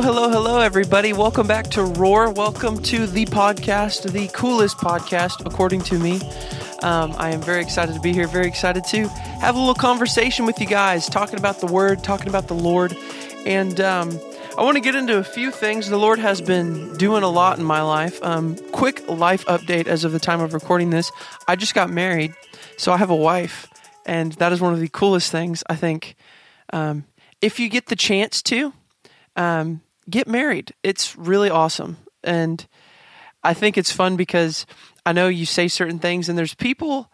Hello, hello, everybody. Welcome back to Roar. Welcome to the podcast, the coolest podcast, according to me. Um, I am very excited to be here, very excited to have a little conversation with you guys, talking about the Word, talking about the Lord. And um, I want to get into a few things. The Lord has been doing a lot in my life. Um, quick life update as of the time of recording this I just got married, so I have a wife, and that is one of the coolest things, I think. Um, if you get the chance to, um, get married. It's really awesome. And I think it's fun because I know you say certain things and there's people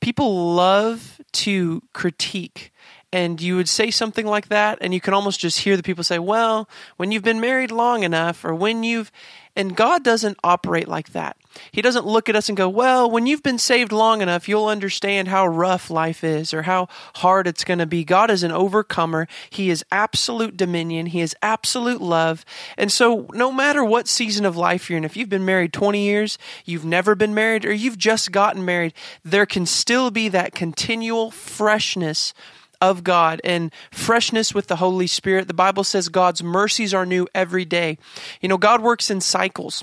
people love to critique and you would say something like that and you can almost just hear the people say well when you've been married long enough or when you've and god doesn't operate like that he doesn't look at us and go well when you've been saved long enough you'll understand how rough life is or how hard it's going to be god is an overcomer he is absolute dominion he is absolute love and so no matter what season of life you're in if you've been married 20 years you've never been married or you've just gotten married there can still be that continual freshness of God and freshness with the Holy Spirit. The Bible says God's mercies are new every day. You know, God works in cycles.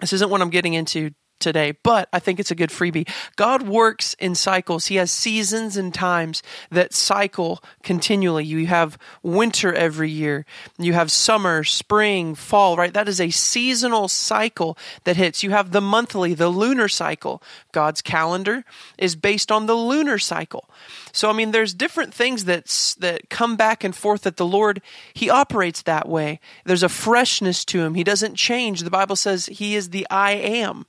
This isn't what I'm getting into today, but I think it's a good freebie. God works in cycles. He has seasons and times that cycle continually. You have winter every year, you have summer, spring, fall, right? That is a seasonal cycle that hits. You have the monthly, the lunar cycle. God's calendar is based on the lunar cycle. So I mean there's different things that that come back and forth that the Lord he operates that way. There's a freshness to him. He doesn't change. The Bible says he is the I am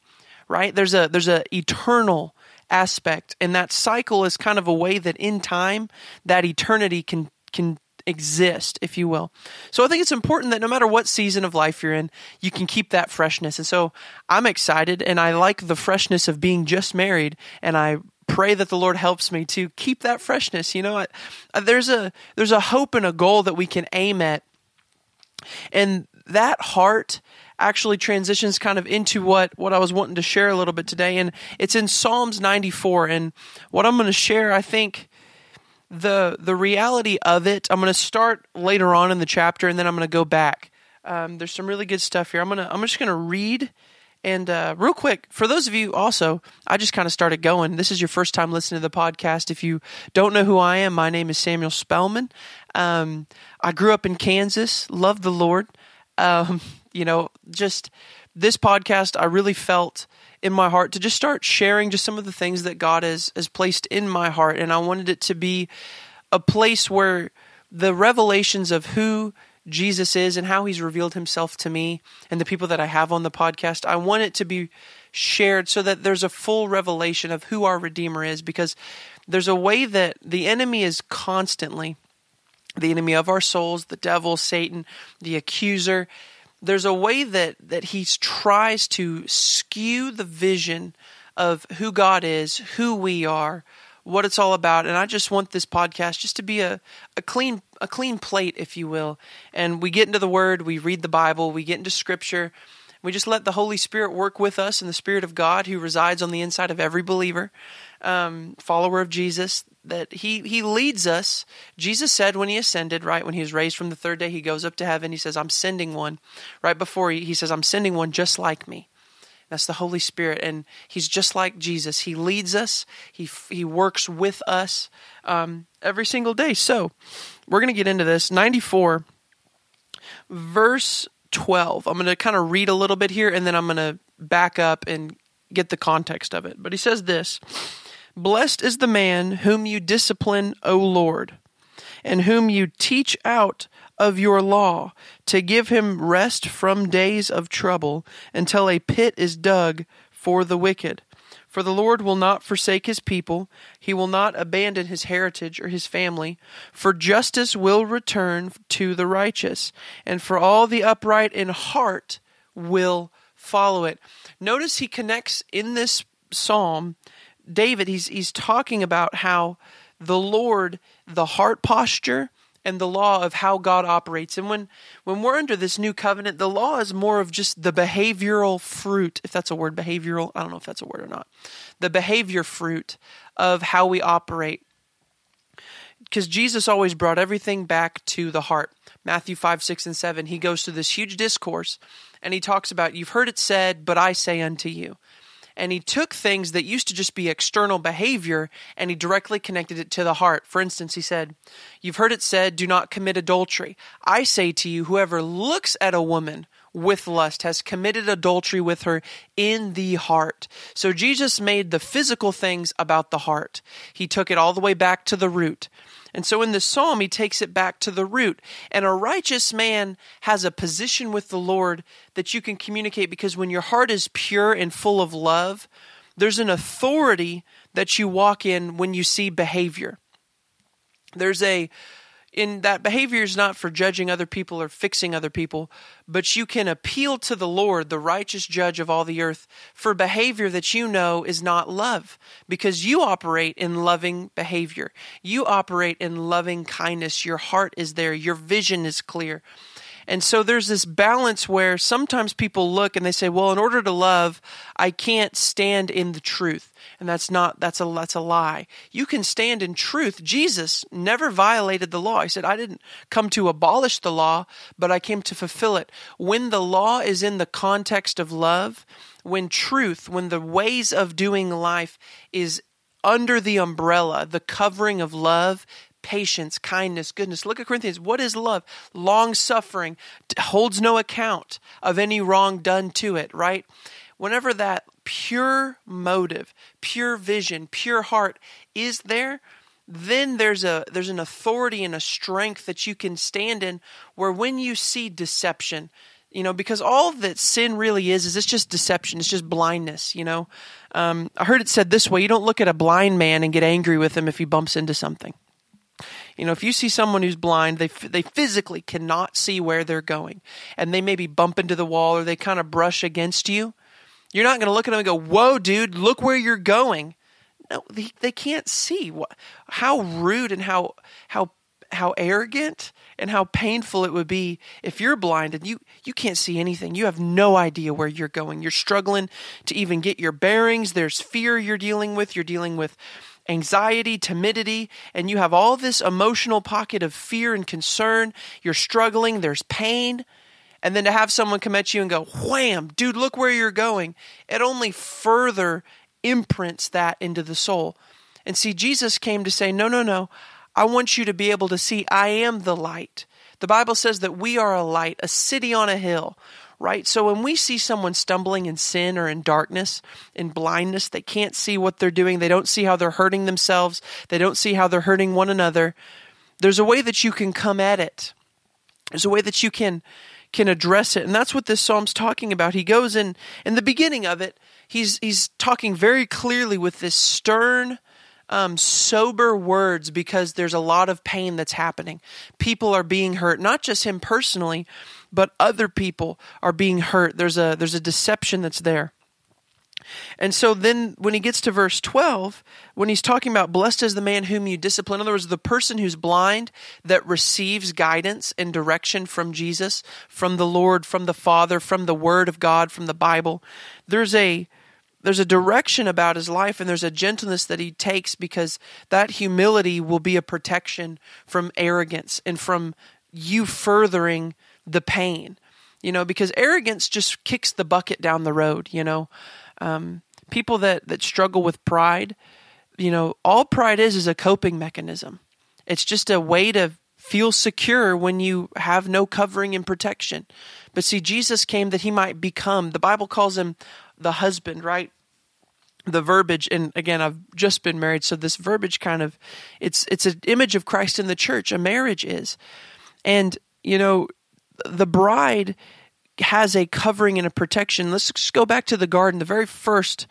right? There's a there's a eternal aspect, and that cycle is kind of a way that in time that eternity can can exist, if you will. So I think it's important that no matter what season of life you're in, you can keep that freshness. And so I'm excited, and I like the freshness of being just married, and I pray that the Lord helps me to keep that freshness. You know, I, uh, there's a there's a hope and a goal that we can aim at, and that heart actually transitions kind of into what what I was wanting to share a little bit today, and it's in Psalms 94. And what I'm going to share, I think the the reality of it. I'm going to start later on in the chapter, and then I'm going to go back. Um, there's some really good stuff here. I'm gonna I'm just going to read. And uh, real quick, for those of you also, I just kind of started going. This is your first time listening to the podcast. If you don't know who I am, my name is Samuel Spellman. Um, I grew up in Kansas, love the Lord. Um, you know, just this podcast, I really felt in my heart to just start sharing just some of the things that God has has placed in my heart, and I wanted it to be a place where the revelations of who Jesus is and how He's revealed Himself to me and the people that I have on the podcast. I want it to be shared so that there's a full revelation of who our Redeemer is, because there's a way that the enemy is constantly the enemy of our souls, the devil, Satan, the accuser there's a way that that he tries to skew the vision of who God is, who we are, what it's all about. And I just want this podcast just to be a, a clean a clean plate, if you will. And we get into the word, we read the Bible, we get into scripture. We just let the Holy Spirit work with us and the Spirit of God who resides on the inside of every believer, um, follower of Jesus, that he he leads us. Jesus said when he ascended, right when he was raised from the third day, he goes up to heaven. He says, "I'm sending one." Right before he, he says, "I'm sending one just like me." That's the Holy Spirit, and He's just like Jesus. He leads us. He He works with us um, every single day. So we're going to get into this. Ninety four, verse twelve. I'm going to kind of read a little bit here, and then I'm going to back up and get the context of it. But He says this. Blessed is the man whom you discipline, O Lord, and whom you teach out of your law, to give him rest from days of trouble, until a pit is dug for the wicked. For the Lord will not forsake his people, he will not abandon his heritage or his family. For justice will return to the righteous, and for all the upright in heart will follow it. Notice he connects in this psalm David, he's he's talking about how the Lord, the heart posture and the law of how God operates. And when when we're under this new covenant, the law is more of just the behavioral fruit, if that's a word, behavioral. I don't know if that's a word or not. The behavior fruit of how we operate. because Jesus always brought everything back to the heart. Matthew 5, 6, and 7, he goes through this huge discourse and he talks about, You've heard it said, but I say unto you. And he took things that used to just be external behavior and he directly connected it to the heart. For instance, he said, You've heard it said, Do not commit adultery. I say to you, whoever looks at a woman with lust has committed adultery with her in the heart. So Jesus made the physical things about the heart. He took it all the way back to the root. And so in the psalm, he takes it back to the root. And a righteous man has a position with the Lord that you can communicate because when your heart is pure and full of love, there's an authority that you walk in when you see behavior. There's a in that behavior is not for judging other people or fixing other people, but you can appeal to the Lord, the righteous judge of all the earth, for behavior that you know is not love, because you operate in loving behavior. You operate in loving kindness. Your heart is there, your vision is clear. And so there's this balance where sometimes people look and they say, well, in order to love, I can't stand in the truth. And that's not, that's a, that's a lie. You can stand in truth. Jesus never violated the law. He said, I didn't come to abolish the law, but I came to fulfill it. When the law is in the context of love, when truth, when the ways of doing life is under the umbrella, the covering of love, patience, kindness, goodness. Look at Corinthians. What is love? Long suffering, holds no account of any wrong done to it, right? Whenever that pure motive, pure vision, pure heart is there, then there's a there's an authority and a strength that you can stand in where when you see deception, you know, because all that sin really is is it's just deception, it's just blindness, you know. Um, I heard it said this way: you don't look at a blind man and get angry with him if he bumps into something. You know, if you see someone who's blind, they they physically cannot see where they're going, and they maybe bump into the wall or they kind of brush against you. You're not going to look at them and go, "Whoa, dude, look where you're going." No, they, they can't see. How rude and how how how arrogant and how painful it would be if you're blind and you you can't see anything. You have no idea where you're going. You're struggling to even get your bearings. There's fear you're dealing with. You're dealing with anxiety, timidity, and you have all this emotional pocket of fear and concern. You're struggling, there's pain. And then to have someone come at you and go, wham, dude, look where you're going, it only further imprints that into the soul. And see, Jesus came to say, no, no, no. I want you to be able to see I am the light. The Bible says that we are a light, a city on a hill right? So when we see someone stumbling in sin or in darkness, in blindness, they can't see what they're doing, they don't see how they're hurting themselves, they don't see how they're hurting one another. There's a way that you can come at it. There's a way that you can can address it. And that's what this psalm's talking about. He goes in in the beginning of it, he's he's talking very clearly with this stern um, sober words because there's a lot of pain that's happening. People are being hurt, not just him personally, but other people are being hurt. There's a there's a deception that's there. And so then when he gets to verse 12, when he's talking about blessed is the man whom you discipline, in other words, the person who's blind that receives guidance and direction from Jesus, from the Lord, from the Father, from the Word of God, from the Bible, there's a there's a direction about his life and there's a gentleness that he takes because that humility will be a protection from arrogance and from you furthering the pain, you know, because arrogance just kicks the bucket down the road, you know. Um, people that, that struggle with pride, you know, all pride is is a coping mechanism. It's just a way to feel secure when you have no covering and protection. But see, Jesus came that he might become, the Bible calls him the husband, right? the verbiage and again i've just been married so this verbiage kind of it's it's an image of christ in the church a marriage is and you know the bride has a covering and a protection. Let's just go back to the garden. The very first,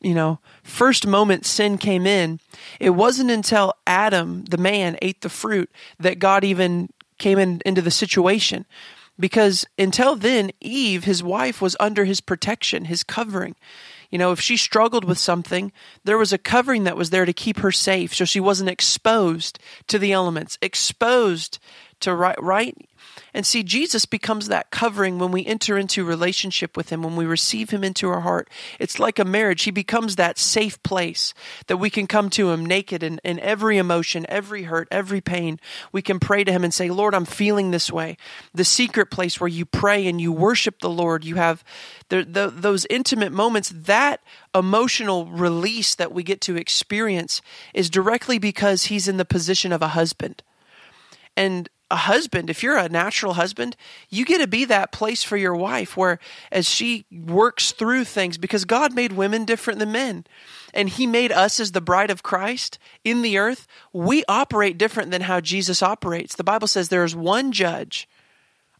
you know, first moment sin came in, it wasn't until Adam, the man, ate the fruit that God even came in, into the situation. Because until then, Eve, his wife, was under his protection, his covering. You know, if she struggled with something, there was a covering that was there to keep her safe so she wasn't exposed to the elements, exposed to right, right And see, Jesus becomes that covering when we enter into relationship with Him, when we receive Him into our heart. It's like a marriage. He becomes that safe place that we can come to Him naked in, in every emotion, every hurt, every pain. We can pray to Him and say, Lord, I'm feeling this way. The secret place where you pray and you worship the Lord. You have the, the, those intimate moments. That emotional release that we get to experience is directly because He's in the position of a husband. And a husband, if you're a natural husband, you get to be that place for your wife where as she works through things because God made women different than men and he made us as the bride of Christ in the earth, we operate different than how Jesus operates. The Bible says there is one judge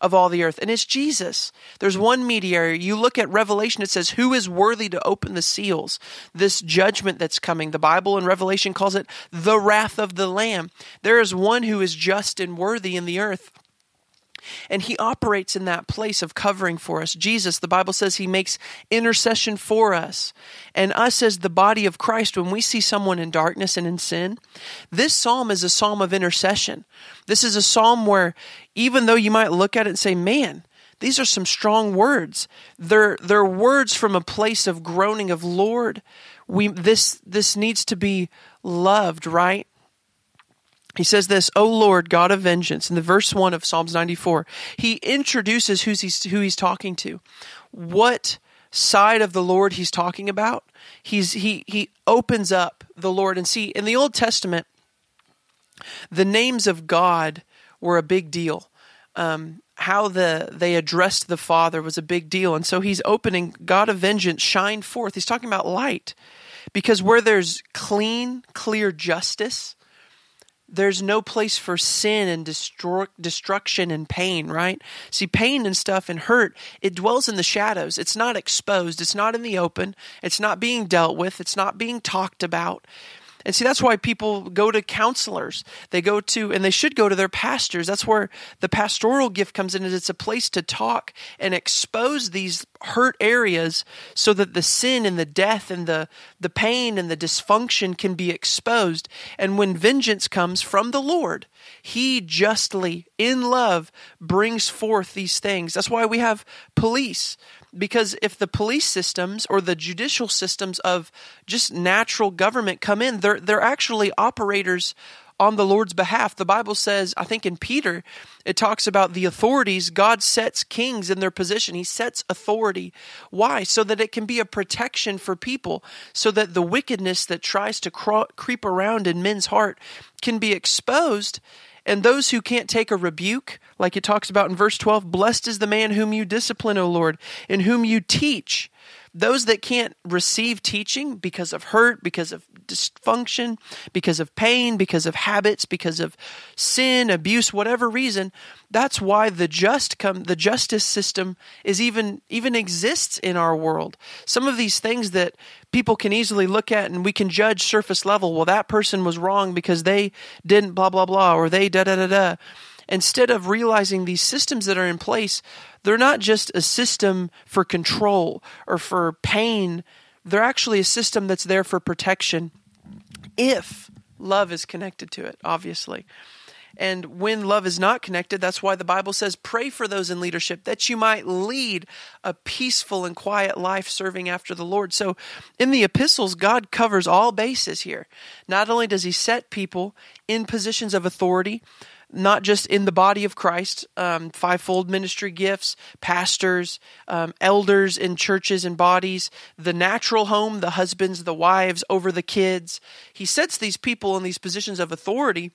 of all the earth, and it's Jesus. There's one mediator. You look at Revelation, it says, Who is worthy to open the seals? This judgment that's coming. The Bible in Revelation calls it the wrath of the Lamb. There is one who is just and worthy in the earth. And he operates in that place of covering for us. Jesus, the Bible says he makes intercession for us. And us as the body of Christ, when we see someone in darkness and in sin, this psalm is a psalm of intercession. This is a psalm where even though you might look at it and say, man, these are some strong words. They're, they're words from a place of groaning of Lord. We, this, this needs to be loved, right? He says this, O Lord, God of vengeance, in the verse 1 of Psalms 94. He introduces who's he's, who he's talking to, what side of the Lord he's talking about. He's, he, he opens up the Lord. And see, in the Old Testament, the names of God were a big deal. Um, how the they addressed the Father was a big deal. And so he's opening God of vengeance, shine forth. He's talking about light. Because where there's clean, clear justice, there's no place for sin and destru- destruction and pain, right? See, pain and stuff and hurt, it dwells in the shadows. It's not exposed. It's not in the open. It's not being dealt with. It's not being talked about. And see, that's why people go to counselors. They go to, and they should go to their pastors. That's where the pastoral gift comes in, is it's a place to talk and expose these hurt areas so that the sin and the death and the, the pain and the dysfunction can be exposed. And when vengeance comes from the Lord, He justly, in love, brings forth these things. That's why we have police because if the police systems or the judicial systems of just natural government come in, they're they're actually operators on the Lord's behalf. The Bible says, I think in Peter, it talks about the authorities. God sets kings in their position. He sets authority. Why? So that it can be a protection for people, so that the wickedness that tries to creep around in men's heart can be exposed and those who can't take a rebuke, like it talks about in verse 12, blessed is the man whom you discipline, O Lord, and whom you teach. Those that can't receive teaching because of hurt, because of dysfunction, because of pain, because of habits, because of sin, abuse, whatever reason, that's why the just come the justice system is even even exists in our world. Some of these things that people can easily look at and we can judge surface level, well that person was wrong because they didn't blah blah blah or they da da da da instead of realizing these systems that are in place, they're not just a system for control or for pain, they're actually a system that's there for protection if love is connected to it, obviously. And when love is not connected, that's why the Bible says, pray for those in leadership that you might lead a peaceful and quiet life serving after the Lord. So in the epistles, God covers all bases here. Not only does He set people in positions of authority, not just in the body of Christ, um, fivefold ministry gifts, pastors, um, elders in churches and bodies, the natural home, the husbands, the wives over the kids. He sets these people in these positions of authority.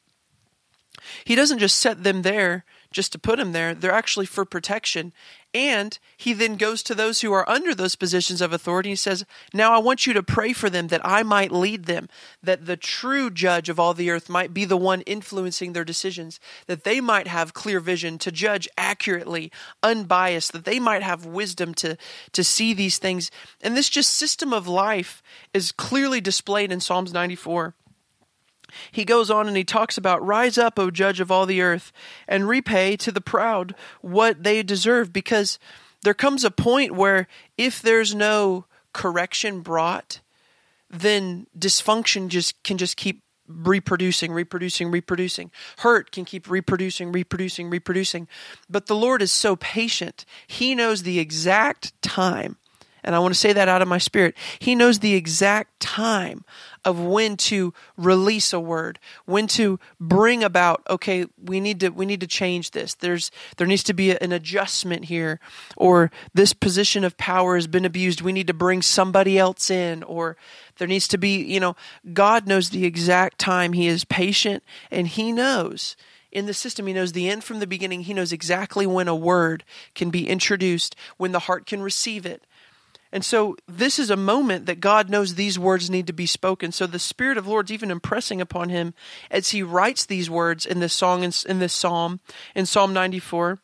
He doesn't just set them there just to put them there, they're actually for protection. And he then goes to those who are under those positions of authority and says, Now I want you to pray for them that I might lead them, that the true judge of all the earth might be the one influencing their decisions, that they might have clear vision to judge accurately, unbiased, that they might have wisdom to, to see these things. And this just system of life is clearly displayed in Psalms 94 he goes on and he talks about rise up, O judge of all the earth, and repay to the proud what they deserve, because there comes a point where if there's no correction brought, then dysfunction just can just keep reproducing, reproducing, reproducing. Hurt can keep reproducing, reproducing, reproducing. But the Lord is so patient. He knows the exact time. And I want to say that out of my spirit. He knows the exact time of when to release a word, when to bring about, okay, we need to we need to change this. There's there needs to be an adjustment here or this position of power has been abused. We need to bring somebody else in or there needs to be, you know, God knows the exact time. He is patient and he knows in the system. He knows the end from the beginning. He knows exactly when a word can be introduced, when the heart can receive it. And so this is a moment that God knows these words need to be spoken. So the Spirit of Lord's even impressing upon him as he writes these words in this song, in this psalm, in Psalm 94.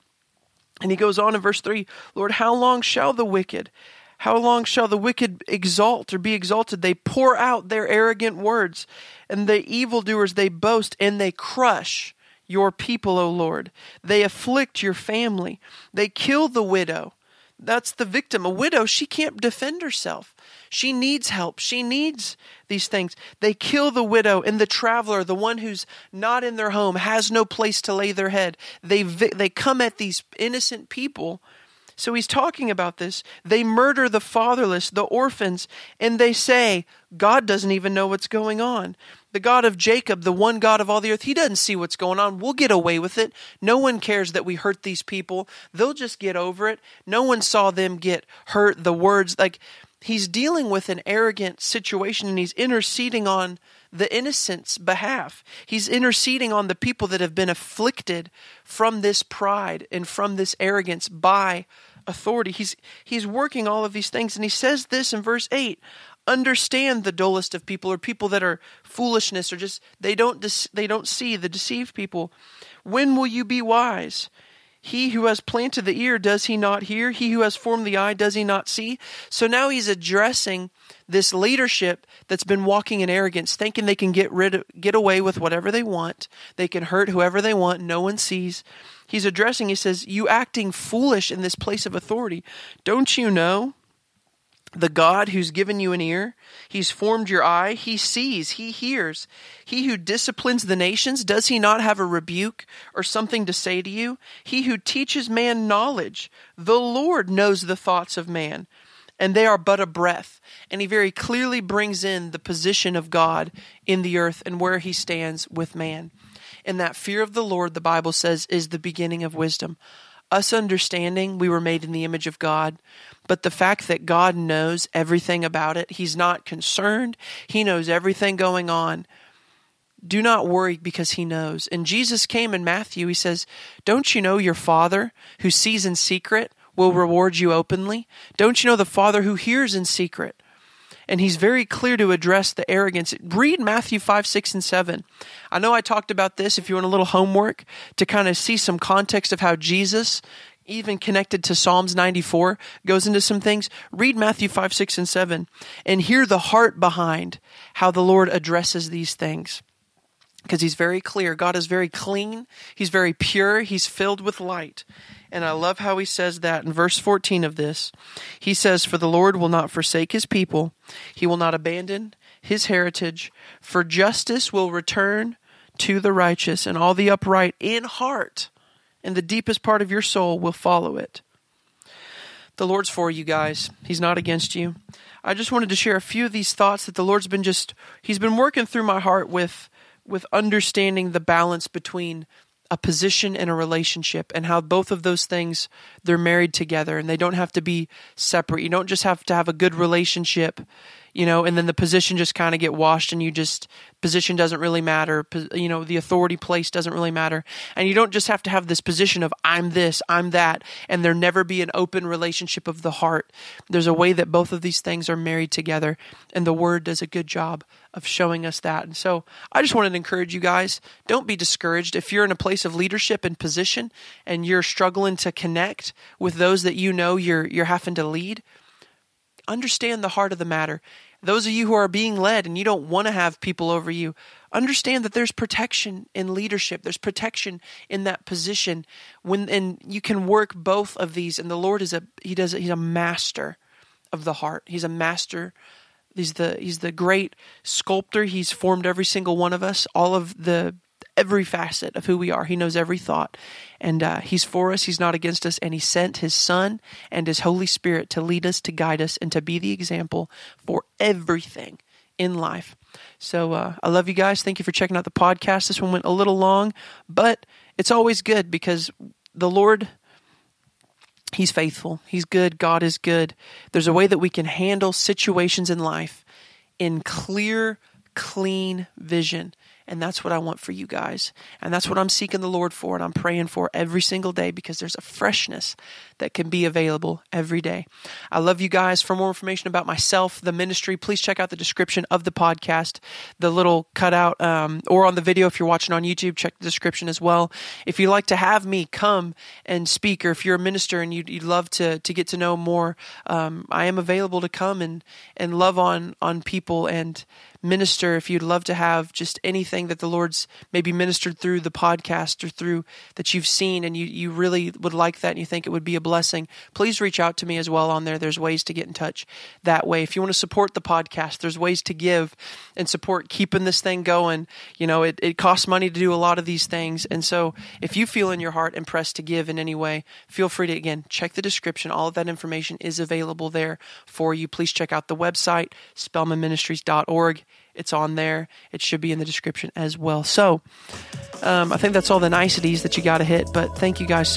And he goes on in verse 3 Lord, how long shall the wicked, how long shall the wicked exalt or be exalted? They pour out their arrogant words, and the evildoers they boast, and they crush your people, O Lord. They afflict your family. They kill the widow that's the victim. A widow, she can't defend herself. She needs help. She needs these things. They kill the widow and the traveler, the one who's not in their home, has no place to lay their head. They they come at these innocent people. So he's talking about this. They murder the fatherless, the orphans, and they say, God doesn't even know what's going on the God of Jacob, the one God of all the earth, he doesn't see what's going on. We'll get away with it. No one cares that we hurt these people. They'll just get over it. No one saw them get hurt. The words, like, he's dealing with an arrogant situation and he's interceding on the innocent's behalf. He's interceding on the people that have been afflicted from this pride and from this arrogance by authority. He's he's working all of these things. And he says this in verse 8, understand the dullest of people or people that are foolishness or just they don't they don't see the deceived people. When will you be wise he who has planted the ear does he not hear? He who has formed the eye does he not see? So now he's addressing this leadership that's been walking in arrogance thinking they can get rid of, get away with whatever they want. They can hurt whoever they want. No one sees. He's addressing he says you acting foolish in this place of authority. Don't you know the God who's given you an ear, he's formed your eye, he sees, he hears. He who disciplines the nations, does he not have a rebuke or something to say to you? He who teaches man knowledge, the Lord knows the thoughts of man, and they are but a breath. And he very clearly brings in the position of God in the earth and where he stands with man. And that fear of the Lord, the Bible says, is the beginning of wisdom. Us understanding we were made in the image of God but the fact that God knows everything about it, He's not concerned, He knows everything going on. Do not worry because He knows. And Jesus came in Matthew, He says, Don't you know your Father who sees in secret will reward you openly? Don't you know the Father who hears in secret? and he's very clear to address the arrogance. Read Matthew 5, 6, and 7. I know I talked about this if you want a little homework to kind of see some context of how Jesus even connected to Psalms 94, goes into some things. Read Matthew 5, 6, and 7 and hear the heart behind how the Lord addresses these things. Because he's very clear. God is very clean. He's very pure. He's filled with light. And I love how he says that in verse 14 of this. He says, For the Lord will not forsake his people, he will not abandon his heritage, for justice will return to the righteous, and all the upright in heart and the deepest part of your soul will follow it. The Lord's for you guys. He's not against you. I just wanted to share a few of these thoughts that the Lord's been just he's been working through my heart with with understanding the balance between a position and a relationship and how both of those things they're married together and they don't have to be separate. You don't just have to have a good relationship you know, and then the position just kind of get washed and you just position doesn't really matter. You know, the authority place doesn't really matter. And you don't just have to have this position of I'm this, I'm that, and there never be an open relationship of the heart. There's a way that both of these things are married together, and the word does a good job of showing us that. And so I just wanted to encourage you guys, don't be discouraged if you're in a place of leadership and position and you're struggling to connect with those that you know you're you're having to lead understand the heart of the matter. Those of you who are being led and you don't want to have people over you, understand that there's protection in leadership. There's protection in that position when and you can work both of these and the Lord is a he does he's a master of the heart. He's a master He's the he's the great sculptor. He's formed every single one of us, all of the every facet of who we are. He knows every thought, and uh, He's for us. He's not against us, and He sent His Son and His Holy Spirit to lead us, to guide us, and to be the example for everything in life. So uh, I love you guys. Thank you for checking out the podcast. This one went a little long, but it's always good because the Lord. He's faithful. He's good. God is good. There's a way that we can handle situations in life in clear, clean vision. And that's what I want for you guys. And that's what I'm seeking the Lord for and I'm praying for every single day because there's a freshness that can be available every day. I love you guys. For more information about myself, the ministry, please check out the description of the podcast, the little cutout, um, or on the video if you're watching on YouTube, check the description as well. If you'd like to have me come and speak, or if you're a minister and you'd, you'd love to, to get to know more, um, I am available to come and, and love on, on people and minister if you'd love to have just anything that the Lord's maybe ministered through the podcast or through that you've seen and you, you really would like that and you think it would be a blessing, please reach out to me as well on there. There's ways to get in touch that way. If you want to support the podcast, there's ways to give and support keeping this thing going. You know, it, it costs money to do a lot of these things. And so if you feel in your heart impressed to give in any way, feel free to, again, check the description. All of that information is available there for you. Please check out the website, spellmanministries.org. It's on there. It should be in the description as well. So um, I think that's all the niceties that you got to hit. But thank you guys so